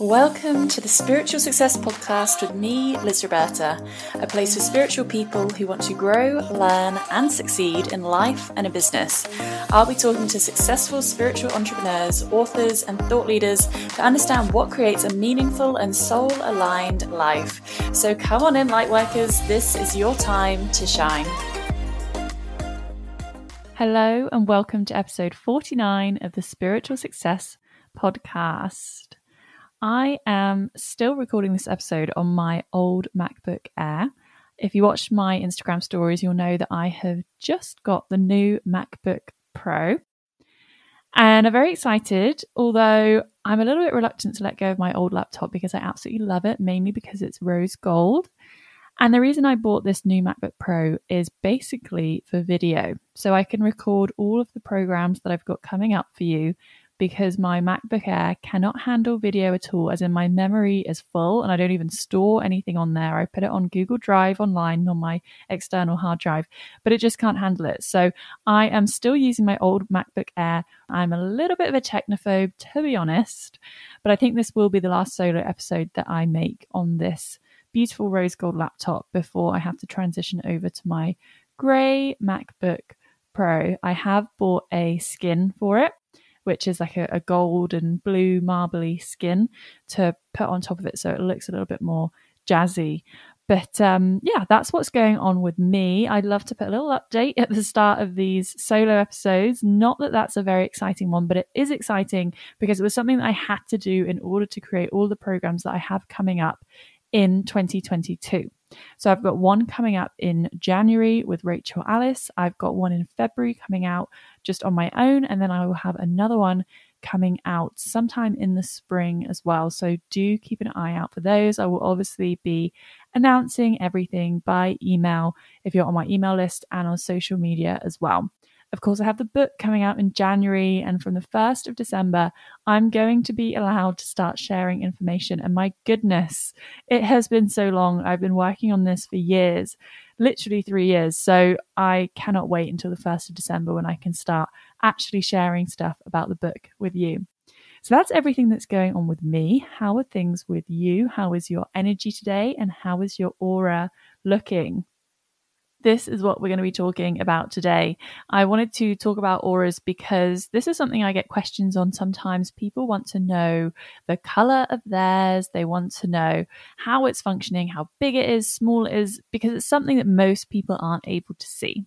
Welcome to the Spiritual Success Podcast with me, Liz Roberta, a place for spiritual people who want to grow, learn, and succeed in life and in business. I'll be talking to successful spiritual entrepreneurs, authors, and thought leaders to understand what creates a meaningful and soul aligned life. So come on in, lightworkers, this is your time to shine. Hello, and welcome to episode 49 of the Spiritual Success Podcast. I am still recording this episode on my old MacBook Air. If you watched my Instagram stories, you'll know that I have just got the new MacBook Pro. And I'm very excited, although I'm a little bit reluctant to let go of my old laptop because I absolutely love it, mainly because it's rose gold. And the reason I bought this new MacBook Pro is basically for video. So I can record all of the programs that I've got coming up for you because my MacBook Air cannot handle video at all, as in my memory is full and I don't even store anything on there. I put it on Google Drive online on my external hard drive, but it just can't handle it. So I am still using my old MacBook Air. I'm a little bit of a technophobe, to be honest, but I think this will be the last solo episode that I make on this beautiful rose gold laptop before I have to transition over to my grey MacBook Pro. I have bought a skin for it which is like a, a gold and blue marbly skin to put on top of it so it looks a little bit more jazzy. But um, yeah, that's what's going on with me. I'd love to put a little update at the start of these solo episodes. Not that that's a very exciting one, but it is exciting because it was something that I had to do in order to create all the programs that I have coming up in 2022. So I've got one coming up in January with Rachel Alice. I've got one in February coming out just on my own, and then I will have another one coming out sometime in the spring as well. So do keep an eye out for those. I will obviously be announcing everything by email if you're on my email list and on social media as well. Of course, I have the book coming out in January, and from the 1st of December, I'm going to be allowed to start sharing information. And my goodness, it has been so long. I've been working on this for years, literally three years. So I cannot wait until the 1st of December when I can start actually sharing stuff about the book with you. So that's everything that's going on with me. How are things with you? How is your energy today? And how is your aura looking? This is what we're going to be talking about today. I wanted to talk about auras because this is something I get questions on sometimes. People want to know the color of theirs, they want to know how it's functioning, how big it is, small it is, because it's something that most people aren't able to see.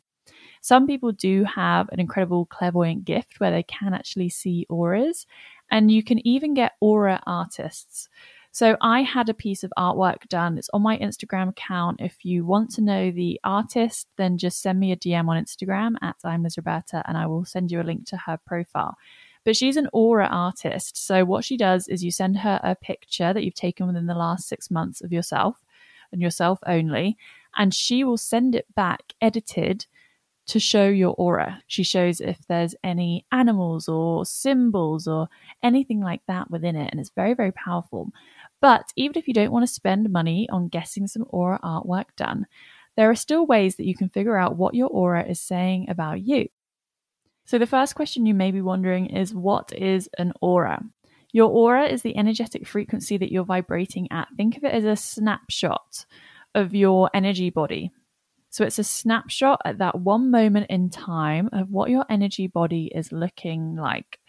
Some people do have an incredible clairvoyant gift where they can actually see auras, and you can even get aura artists. So I had a piece of artwork done. It's on my Instagram account. If you want to know the artist, then just send me a DM on Instagram at I'm Liz Roberta and I will send you a link to her profile. But she's an aura artist. So what she does is you send her a picture that you've taken within the last six months of yourself and yourself only, and she will send it back edited to show your aura. She shows if there's any animals or symbols or anything like that within it. And it's very, very powerful. But even if you don't want to spend money on getting some aura artwork done, there are still ways that you can figure out what your aura is saying about you. So, the first question you may be wondering is what is an aura? Your aura is the energetic frequency that you're vibrating at. Think of it as a snapshot of your energy body. So, it's a snapshot at that one moment in time of what your energy body is looking like.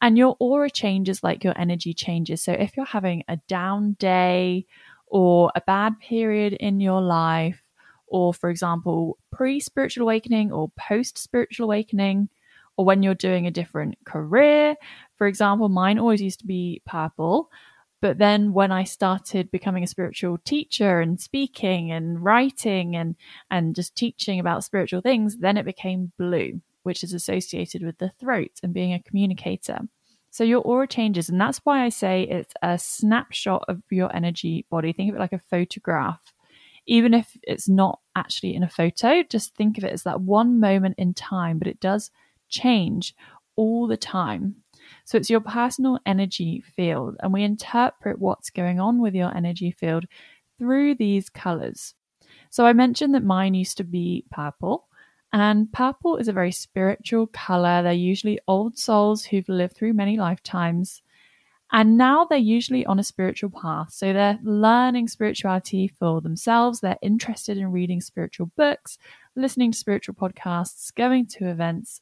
And your aura changes like your energy changes. So if you're having a down day or a bad period in your life, or for example, pre spiritual awakening or post spiritual awakening, or when you're doing a different career, for example, mine always used to be purple. But then when I started becoming a spiritual teacher and speaking and writing and, and just teaching about spiritual things, then it became blue which is associated with the throat and being a communicator. So your aura changes, and that's why I say it's a snapshot of your energy body. Think of it like a photograph. Even if it's not actually in a photo, just think of it as that one moment in time, but it does change all the time. So it's your personal energy field, and we interpret what's going on with your energy field through these colors. So I mentioned that mine used to be purple. And purple is a very spiritual color. They're usually old souls who've lived through many lifetimes. And now they're usually on a spiritual path. So they're learning spirituality for themselves. They're interested in reading spiritual books, listening to spiritual podcasts, going to events,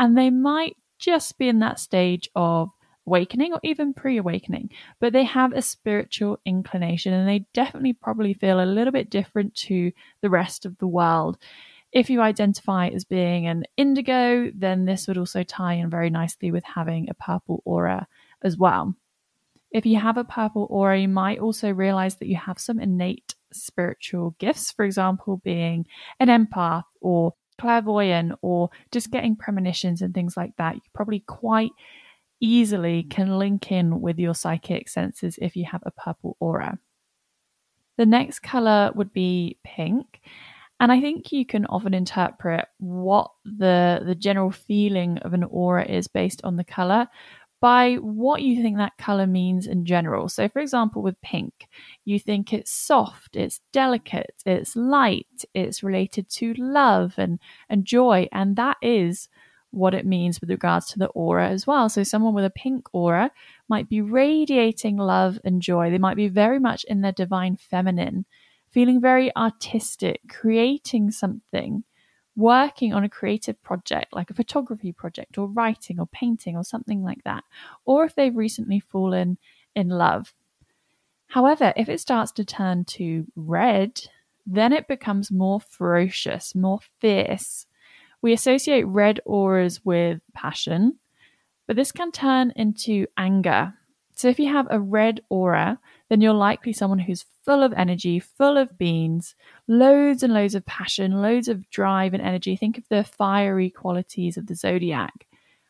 and they might just be in that stage of awakening or even pre awakening, but they have a spiritual inclination and they definitely probably feel a little bit different to the rest of the world. If you identify as being an indigo, then this would also tie in very nicely with having a purple aura as well. If you have a purple aura, you might also realize that you have some innate spiritual gifts, for example, being an empath or clairvoyant or just getting premonitions and things like that. You probably quite easily can link in with your psychic senses if you have a purple aura. The next color would be pink. And I think you can often interpret what the the general feeling of an aura is based on the color by what you think that color means in general. So, for example, with pink, you think it's soft, it's delicate, it's light, it's related to love and, and joy. And that is what it means with regards to the aura as well. So, someone with a pink aura might be radiating love and joy. They might be very much in their divine feminine, feeling very artistic, creating something working on a creative project like a photography project or writing or painting or something like that, or if they've recently fallen in love. However, if it starts to turn to red, then it becomes more ferocious, more fierce. We associate red auras with passion, but this can turn into anger. So if you have a red aura, then you're likely someone who's full of energy, full of beans, loads and loads of passion, loads of drive and energy. Think of the fiery qualities of the zodiac.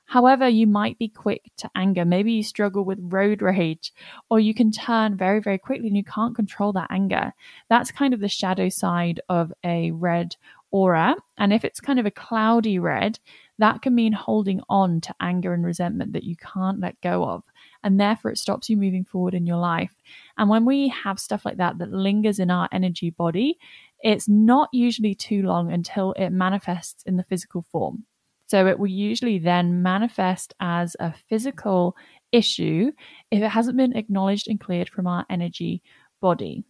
However, you might be quick to anger. Maybe you struggle with road rage, or you can turn very, very quickly and you can't control that anger. That's kind of the shadow side of a red aura. And if it's kind of a cloudy red, that can mean holding on to anger and resentment that you can't let go of and therefore it stops you moving forward in your life. And when we have stuff like that that lingers in our energy body, it's not usually too long until it manifests in the physical form. So it will usually then manifest as a physical issue if it hasn't been acknowledged and cleared from our energy body.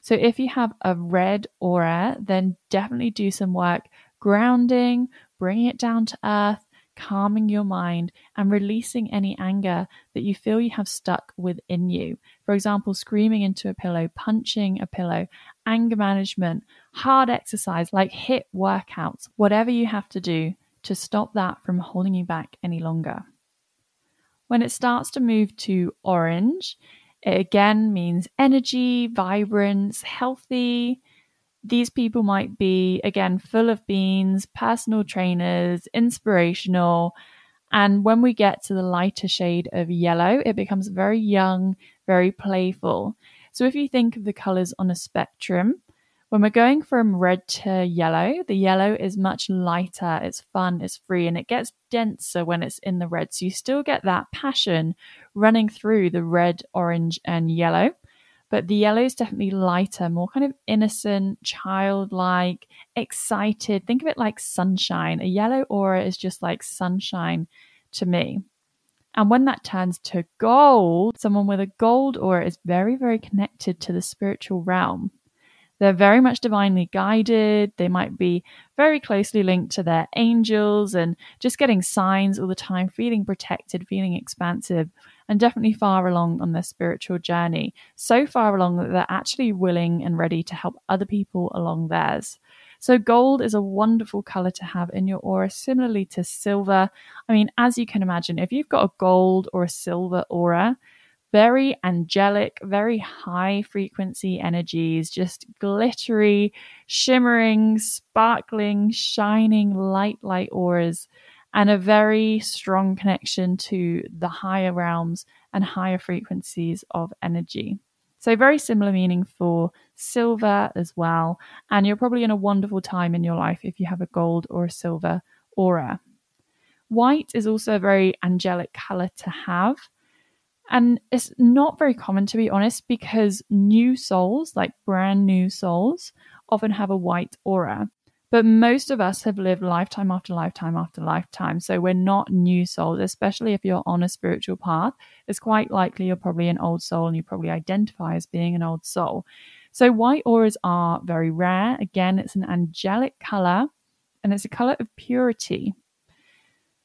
So if you have a red aura, then definitely do some work grounding, bringing it down to earth, calming your mind and releasing any anger that you feel you have stuck within you. For example, screaming into a pillow, punching a pillow, anger management, hard exercise like HIIT workouts, whatever you have to do to stop that from holding you back any longer. When it starts to move to orange, it again means energy, vibrance, healthy, these people might be, again, full of beans, personal trainers, inspirational. And when we get to the lighter shade of yellow, it becomes very young, very playful. So if you think of the colors on a spectrum, when we're going from red to yellow, the yellow is much lighter, it's fun, it's free, and it gets denser when it's in the red. So you still get that passion running through the red, orange, and yellow but the yellow is definitely lighter, more kind of innocent, childlike, excited. Think of it like sunshine. A yellow aura is just like sunshine to me. And when that turns to gold, someone with a gold aura is very, very connected to the spiritual realm. They're very much divinely guided. They might be very closely linked to their angels and just getting signs all the time, feeling protected, feeling expansive and definitely far along on their spiritual journey. So far along that they're actually willing and ready to help other people along theirs. So, gold is a wonderful color to have in your aura, similarly to silver. I mean, as you can imagine, if you've got a gold or a silver aura, very angelic, very high frequency energies, just glittery, shimmering, sparkling, shining, light, light auras and a very strong connection to the higher realms and higher frequencies of energy. So, very similar meaning for silver as well. And you're probably in a wonderful time in your life if you have a gold or a silver aura. White is also a very angelic color to have. And it's not very common, to be honest, because new souls, like brand new souls, often have a white aura. But most of us have lived lifetime after lifetime after lifetime. So we're not new souls, especially if you're on a spiritual path. It's quite likely you're probably an old soul and you probably identify as being an old soul. So white auras are very rare. Again, it's an angelic color and it's a color of purity.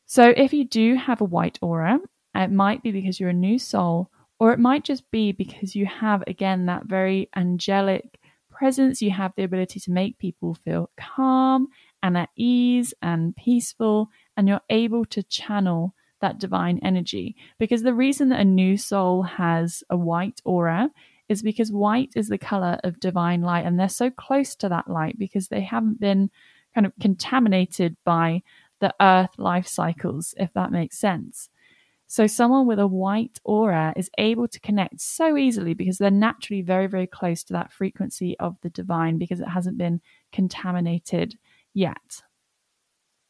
So if you do have a white aura, it might be because you're a new soul, or it might just be because you have, again, that very angelic presence. You have the ability to make people feel calm and at ease and peaceful, and you're able to channel that divine energy. Because the reason that a new soul has a white aura is because white is the color of divine light, and they're so close to that light because they haven't been kind of contaminated by the earth life cycles, if that makes sense. So, someone with a white aura is able to connect so easily because they're naturally very, very close to that frequency of the divine because it hasn't been contaminated yet.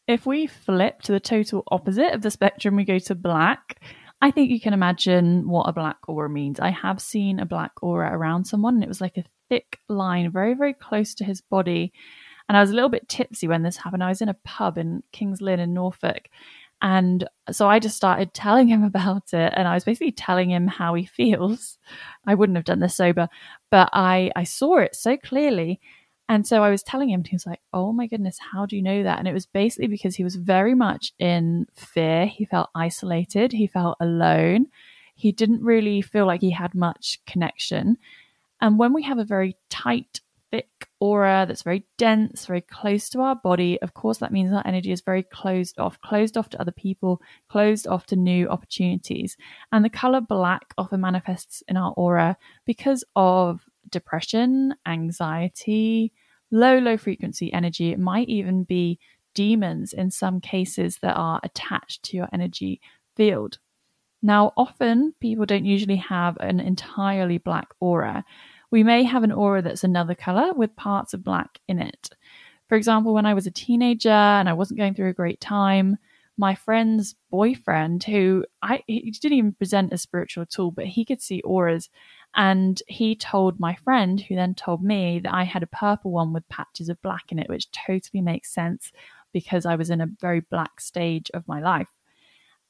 If we flip to the total opposite of the spectrum, we go to black. I think you can imagine what a black aura means. I have seen a black aura around someone, and it was like a thick line very, very close to his body. And I was a little bit tipsy when this happened. I was in a pub in Kings Lynn in Norfolk. And so I just started telling him about it. And I was basically telling him how he feels. I wouldn't have done this sober, but I, I saw it so clearly. And so I was telling him, he was like, Oh my goodness, how do you know that? And it was basically because he was very much in fear. He felt isolated, he felt alone. He didn't really feel like he had much connection. And when we have a very tight thick aura that's very dense, very close to our body, of course, that means our energy is very closed off, closed off to other people, closed off to new opportunities. And the color black often manifests in our aura because of depression, anxiety, low, low frequency energy. It might even be demons in some cases that are attached to your energy field. Now, often people don't usually have an entirely black aura. We may have an aura that's another color with parts of black in it. For example, when I was a teenager and I wasn't going through a great time, my friend's boyfriend, who I he didn't even present as spiritual at all, but he could see auras, and he told my friend, who then told me that I had a purple one with patches of black in it, which totally makes sense because I was in a very black stage of my life.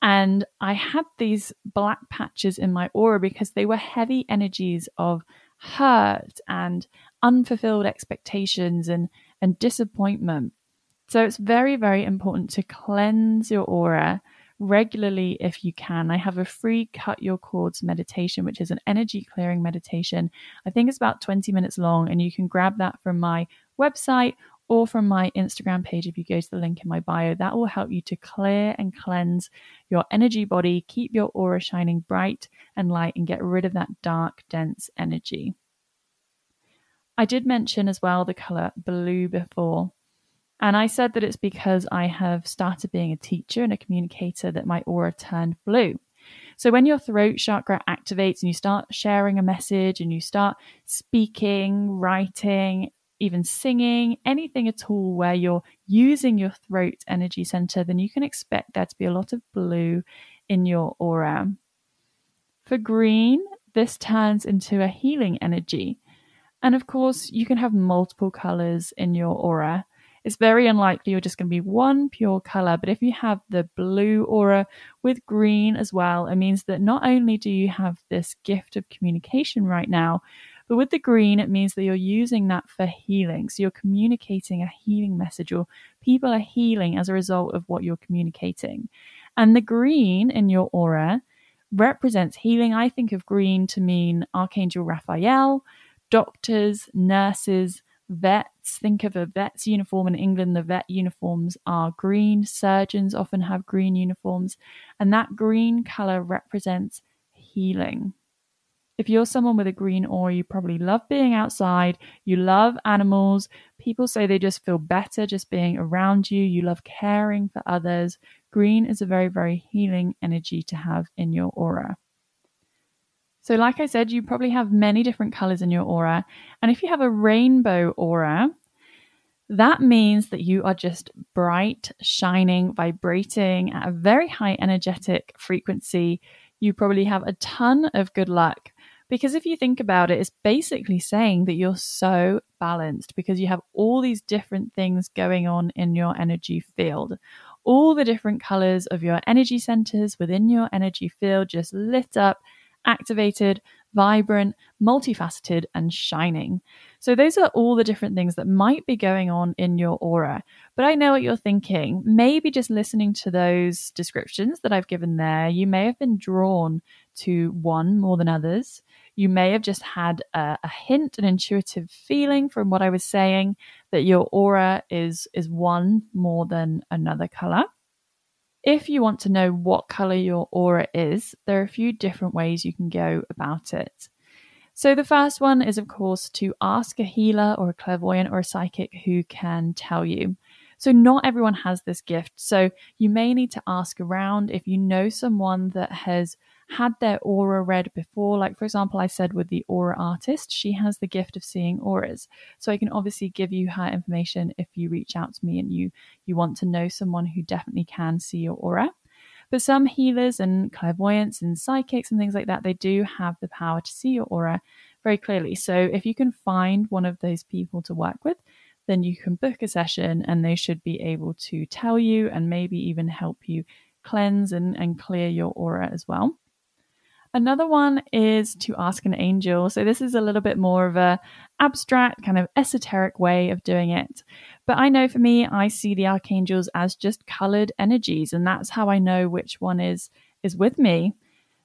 And I had these black patches in my aura because they were heavy energies of hurt and unfulfilled expectations and, and disappointment. So it's very, very important to cleanse your aura regularly if you can. I have a free cut your cords meditation, which is an energy clearing meditation. I think it's about 20 minutes long, and you can grab that from my website or from my Instagram page if you go to the link in my bio. That will help you to clear and cleanse your energy body, keep your aura shining bright and light, and get rid of that dark, dense energy. I did mention as well the color blue before. And I said that it's because I have started being a teacher and a communicator that my aura turned blue. So when your throat chakra activates and you start sharing a message and you start speaking, writing, even singing, anything at all where you're using your throat energy center, then you can expect there to be a lot of blue in your aura. For green, this turns into a healing energy. And of course, you can have multiple colors in your aura. It's very unlikely you're just going to be one pure color, but if you have the blue aura with green as well, it means that not only do you have this gift of communication right now, but with the green, it means that you're using that for healing. So you're communicating a healing message, or people are healing as a result of what you're communicating. And the green in your aura represents healing. I think of green to mean Archangel Raphael, doctors, nurses, vets. Think of a vet's uniform in England. The vet uniforms are green. Surgeons often have green uniforms. And that green color represents healing. If you're someone with a green aura, you probably love being outside. You love animals. People say they just feel better just being around you. You love caring for others. Green is a very, very healing energy to have in your aura. So, like I said, you probably have many different colors in your aura. And if you have a rainbow aura, that means that you are just bright, shining, vibrating at a very high energetic frequency. You probably have a ton of good luck Because if you think about it, it's basically saying that you're so balanced because you have all these different things going on in your energy field. All the different colors of your energy centers within your energy field just lit up, activated, vibrant, multifaceted, and shining. So, those are all the different things that might be going on in your aura. But I know what you're thinking. Maybe just listening to those descriptions that I've given there, you may have been drawn to one more than others. You may have just had a, a, hint, an intuitive feeling from what I was saying that your aura is is one more than another color. If you want to know what color your aura is, there are a few different ways you can go about it. So, the first one is, of course, to ask a healer or a clairvoyant or a psychic who can tell you. So, not everyone has this gift. So, you may need to ask around if you know someone that has had their aura read before. Like, for example, I said with the aura artist, she has the gift of seeing auras. So I can obviously give you her information if you reach out to me and you you want to know someone who definitely can see your aura. But some healers and clairvoyants and psychics and things like that, they do have the power to see your aura very clearly. So if you can find one of those people to work with, then you can book a session and they should be able to tell you and maybe even help you cleanse and, and clear your aura as well. Another one is to ask an angel. So this is a little bit more of a abstract kind of esoteric way of doing it. But I know for me I see the archangels as just colored energies and that's how I know which one is is with me.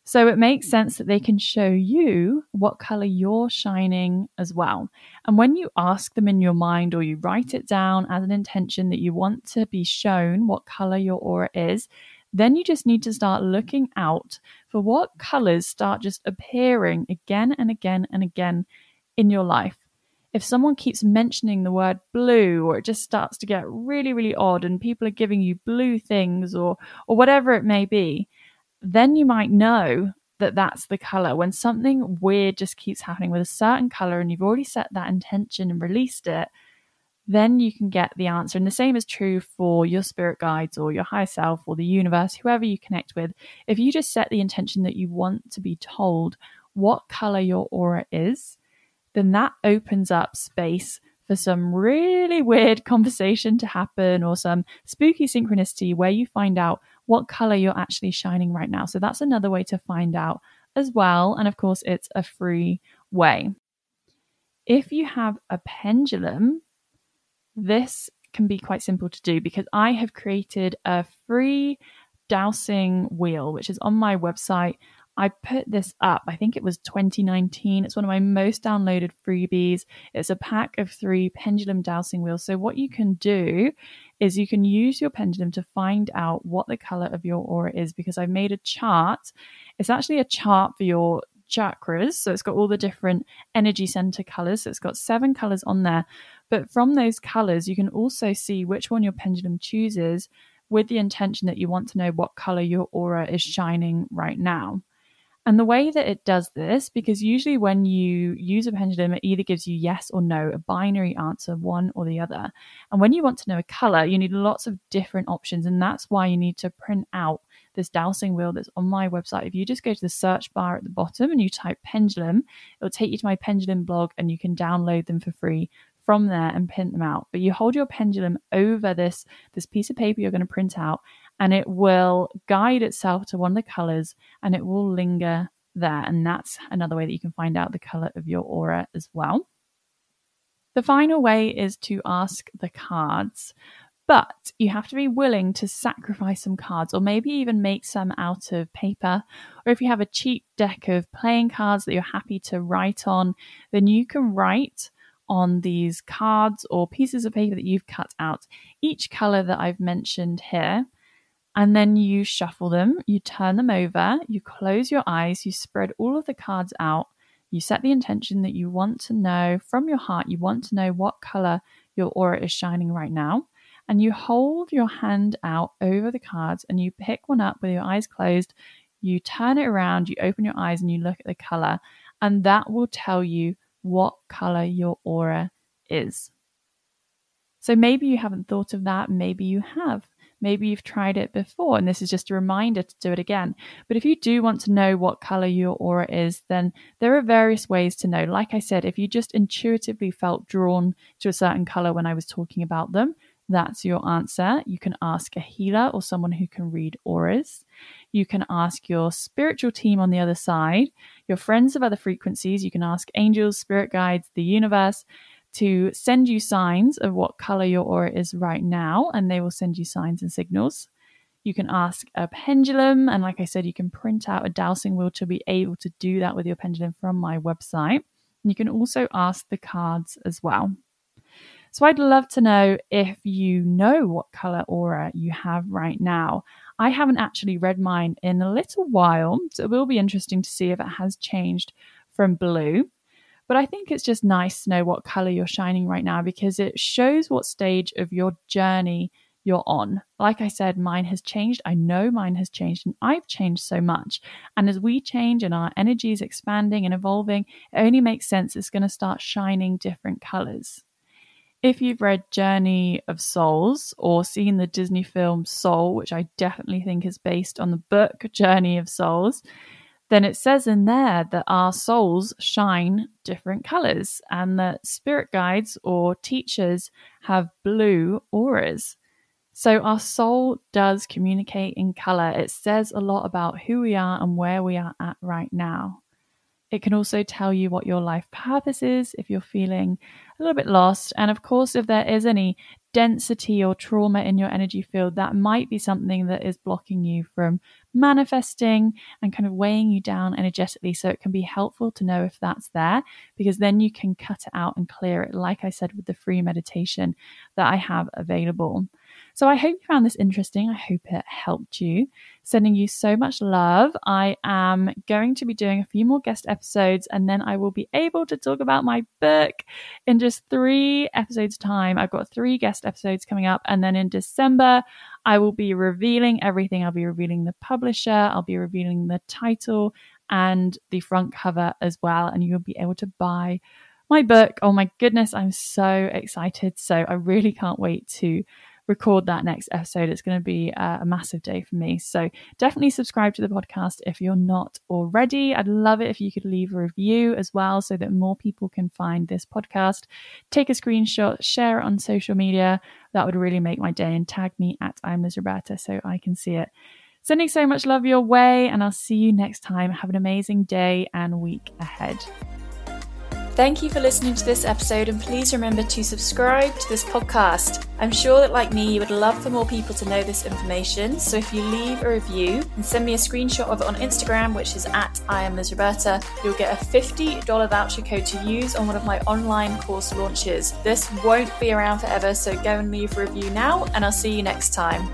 So it makes sense that they can show you what color you're shining as well. And when you ask them in your mind or you write it down as an intention that you want to be shown what color your aura is, then you just need to start looking out for what colors start just appearing again and again and again in your life. If someone keeps mentioning the word blue or it just starts to get really really odd and people are giving you blue things or or whatever it may be, then you might know that that's the color. When something weird just keeps happening with a certain color and you've already set that intention and released it, then you can get the answer. And the same is true for your spirit guides or your higher self or the universe, whoever you connect with. If you just set the intention that you want to be told what color your aura is, then that opens up space for some really weird conversation to happen or some spooky synchronicity where you find out what color you're actually shining right now. So that's another way to find out as well. And of course, it's a free way. If you have a pendulum, this can be quite simple to do because I have created a free dowsing wheel, which is on my website. I put this up, I think it was 2019. It's one of my most downloaded freebies. It's a pack of three pendulum dowsing wheels. So, what you can do is you can use your pendulum to find out what the color of your aura is because I've made a chart. It's actually a chart for your chakras. So, it's got all the different energy center colors. So, it's got seven colors on there. But from those colors, you can also see which one your pendulum chooses with the intention that you want to know what color your aura is shining right now. And the way that it does this, because usually when you use a pendulum, it either gives you yes or no, a binary answer, one or the other. And when you want to know a color, you need lots of different options. And that's why you need to print out this dowsing wheel that's on my website. If you just go to the search bar at the bottom and you type pendulum, it'll take you to my pendulum blog and you can download them for free from there and print them out. But you hold your pendulum over this, this piece of paper you're going to print out, and it will guide itself to one of the colors and it will linger there. And that's another way that you can find out the color of your aura as well. The final way is to ask the cards, but you have to be willing to sacrifice some cards or maybe even make some out of paper. Or if you have a cheap deck of playing cards that you're happy to write on, then you can write on these cards or pieces of paper that you've cut out each color that I've mentioned here. And then you shuffle them, you turn them over, you close your eyes, you spread all of the cards out, you set the intention that you want to know from your heart, you want to know what color your aura is shining right now. And you hold your hand out over the cards and you pick one up with your eyes closed. You turn it around, you open your eyes, and you look at the color. And that will tell you what color your aura is. So maybe you haven't thought of that, maybe you have. Maybe you've tried it before and this is just a reminder to do it again. But if you do want to know what color your aura is, then there are various ways to know. Like I said, if you just intuitively felt drawn to a certain color when I was talking about them, that's your answer. You can ask a healer or someone who can read auras. You can ask your spiritual team on the other side, your friends of other frequencies. You can ask angels, spirit guides, the universe to send you signs of what color your aura is right now, and they will send you signs and signals. You can ask a pendulum, and like I said, you can print out a dowsing wheel to be able to do that with your pendulum from my website. And you can also ask the cards as well. So I'd love to know if you know what color aura you have right now. I haven't actually read mine in a little while, so it will be interesting to see if it has changed from blue. But I think it's just nice to know what color you're shining right now because it shows what stage of your journey you're on. Like I said, mine has changed. I know mine has changed, and I've changed so much. And as we change and our energy is expanding and evolving, it only makes sense it's going to start shining different colors. If you've read Journey of Souls or seen the Disney film Soul, which I definitely think is based on the book Journey of Souls, then it says in there that our souls shine different colors and that spirit guides or teachers have blue auras. So our soul does communicate in color. It says a lot about who we are and where we are at right now. It can also tell you what your life purpose is if you're feeling a little bit lost. And of course, if there is any density or trauma in your energy field, that might be something that is blocking you from manifesting and kind of weighing you down energetically. So it can be helpful to know if that's there because then you can cut it out and clear it, like I said with the free meditation that I have available. So I hope you found this interesting. I hope it helped you. Sending you so much love. I am going to be doing a few more guest episodes and then I will be able to talk about my book in just three episodes' time. I've got three guest episodes coming up. And then in December, I will be revealing everything. I'll be revealing the publisher, I'll be revealing the title and the front cover as well. And you'll be able to buy my book. Oh my goodness, I'm so excited. So I really can't wait to record that next episode. It's going to be uh, a massive day for me. So definitely subscribe to the podcast if you're not already. I'd love it if you could leave a review as well so that more people can find this podcast. Take a screenshot, share it on social media. That would really make my day and tag me at I'm Liz Roberta so I can see it. Sending so much love your way, and I'll see you next time. Have an amazing day and week ahead. Thank you for listening to this episode, and please remember to subscribe to this podcast. I'm sure that, like me, you would love for more people to know this information. So if you leave a review and send me a screenshot of it on Instagram, which is at I am Liz Roberta, you'll get a $50 voucher code to use on one of my online course launches. This won't be around forever, so go and leave a review now, and I'll see you next time.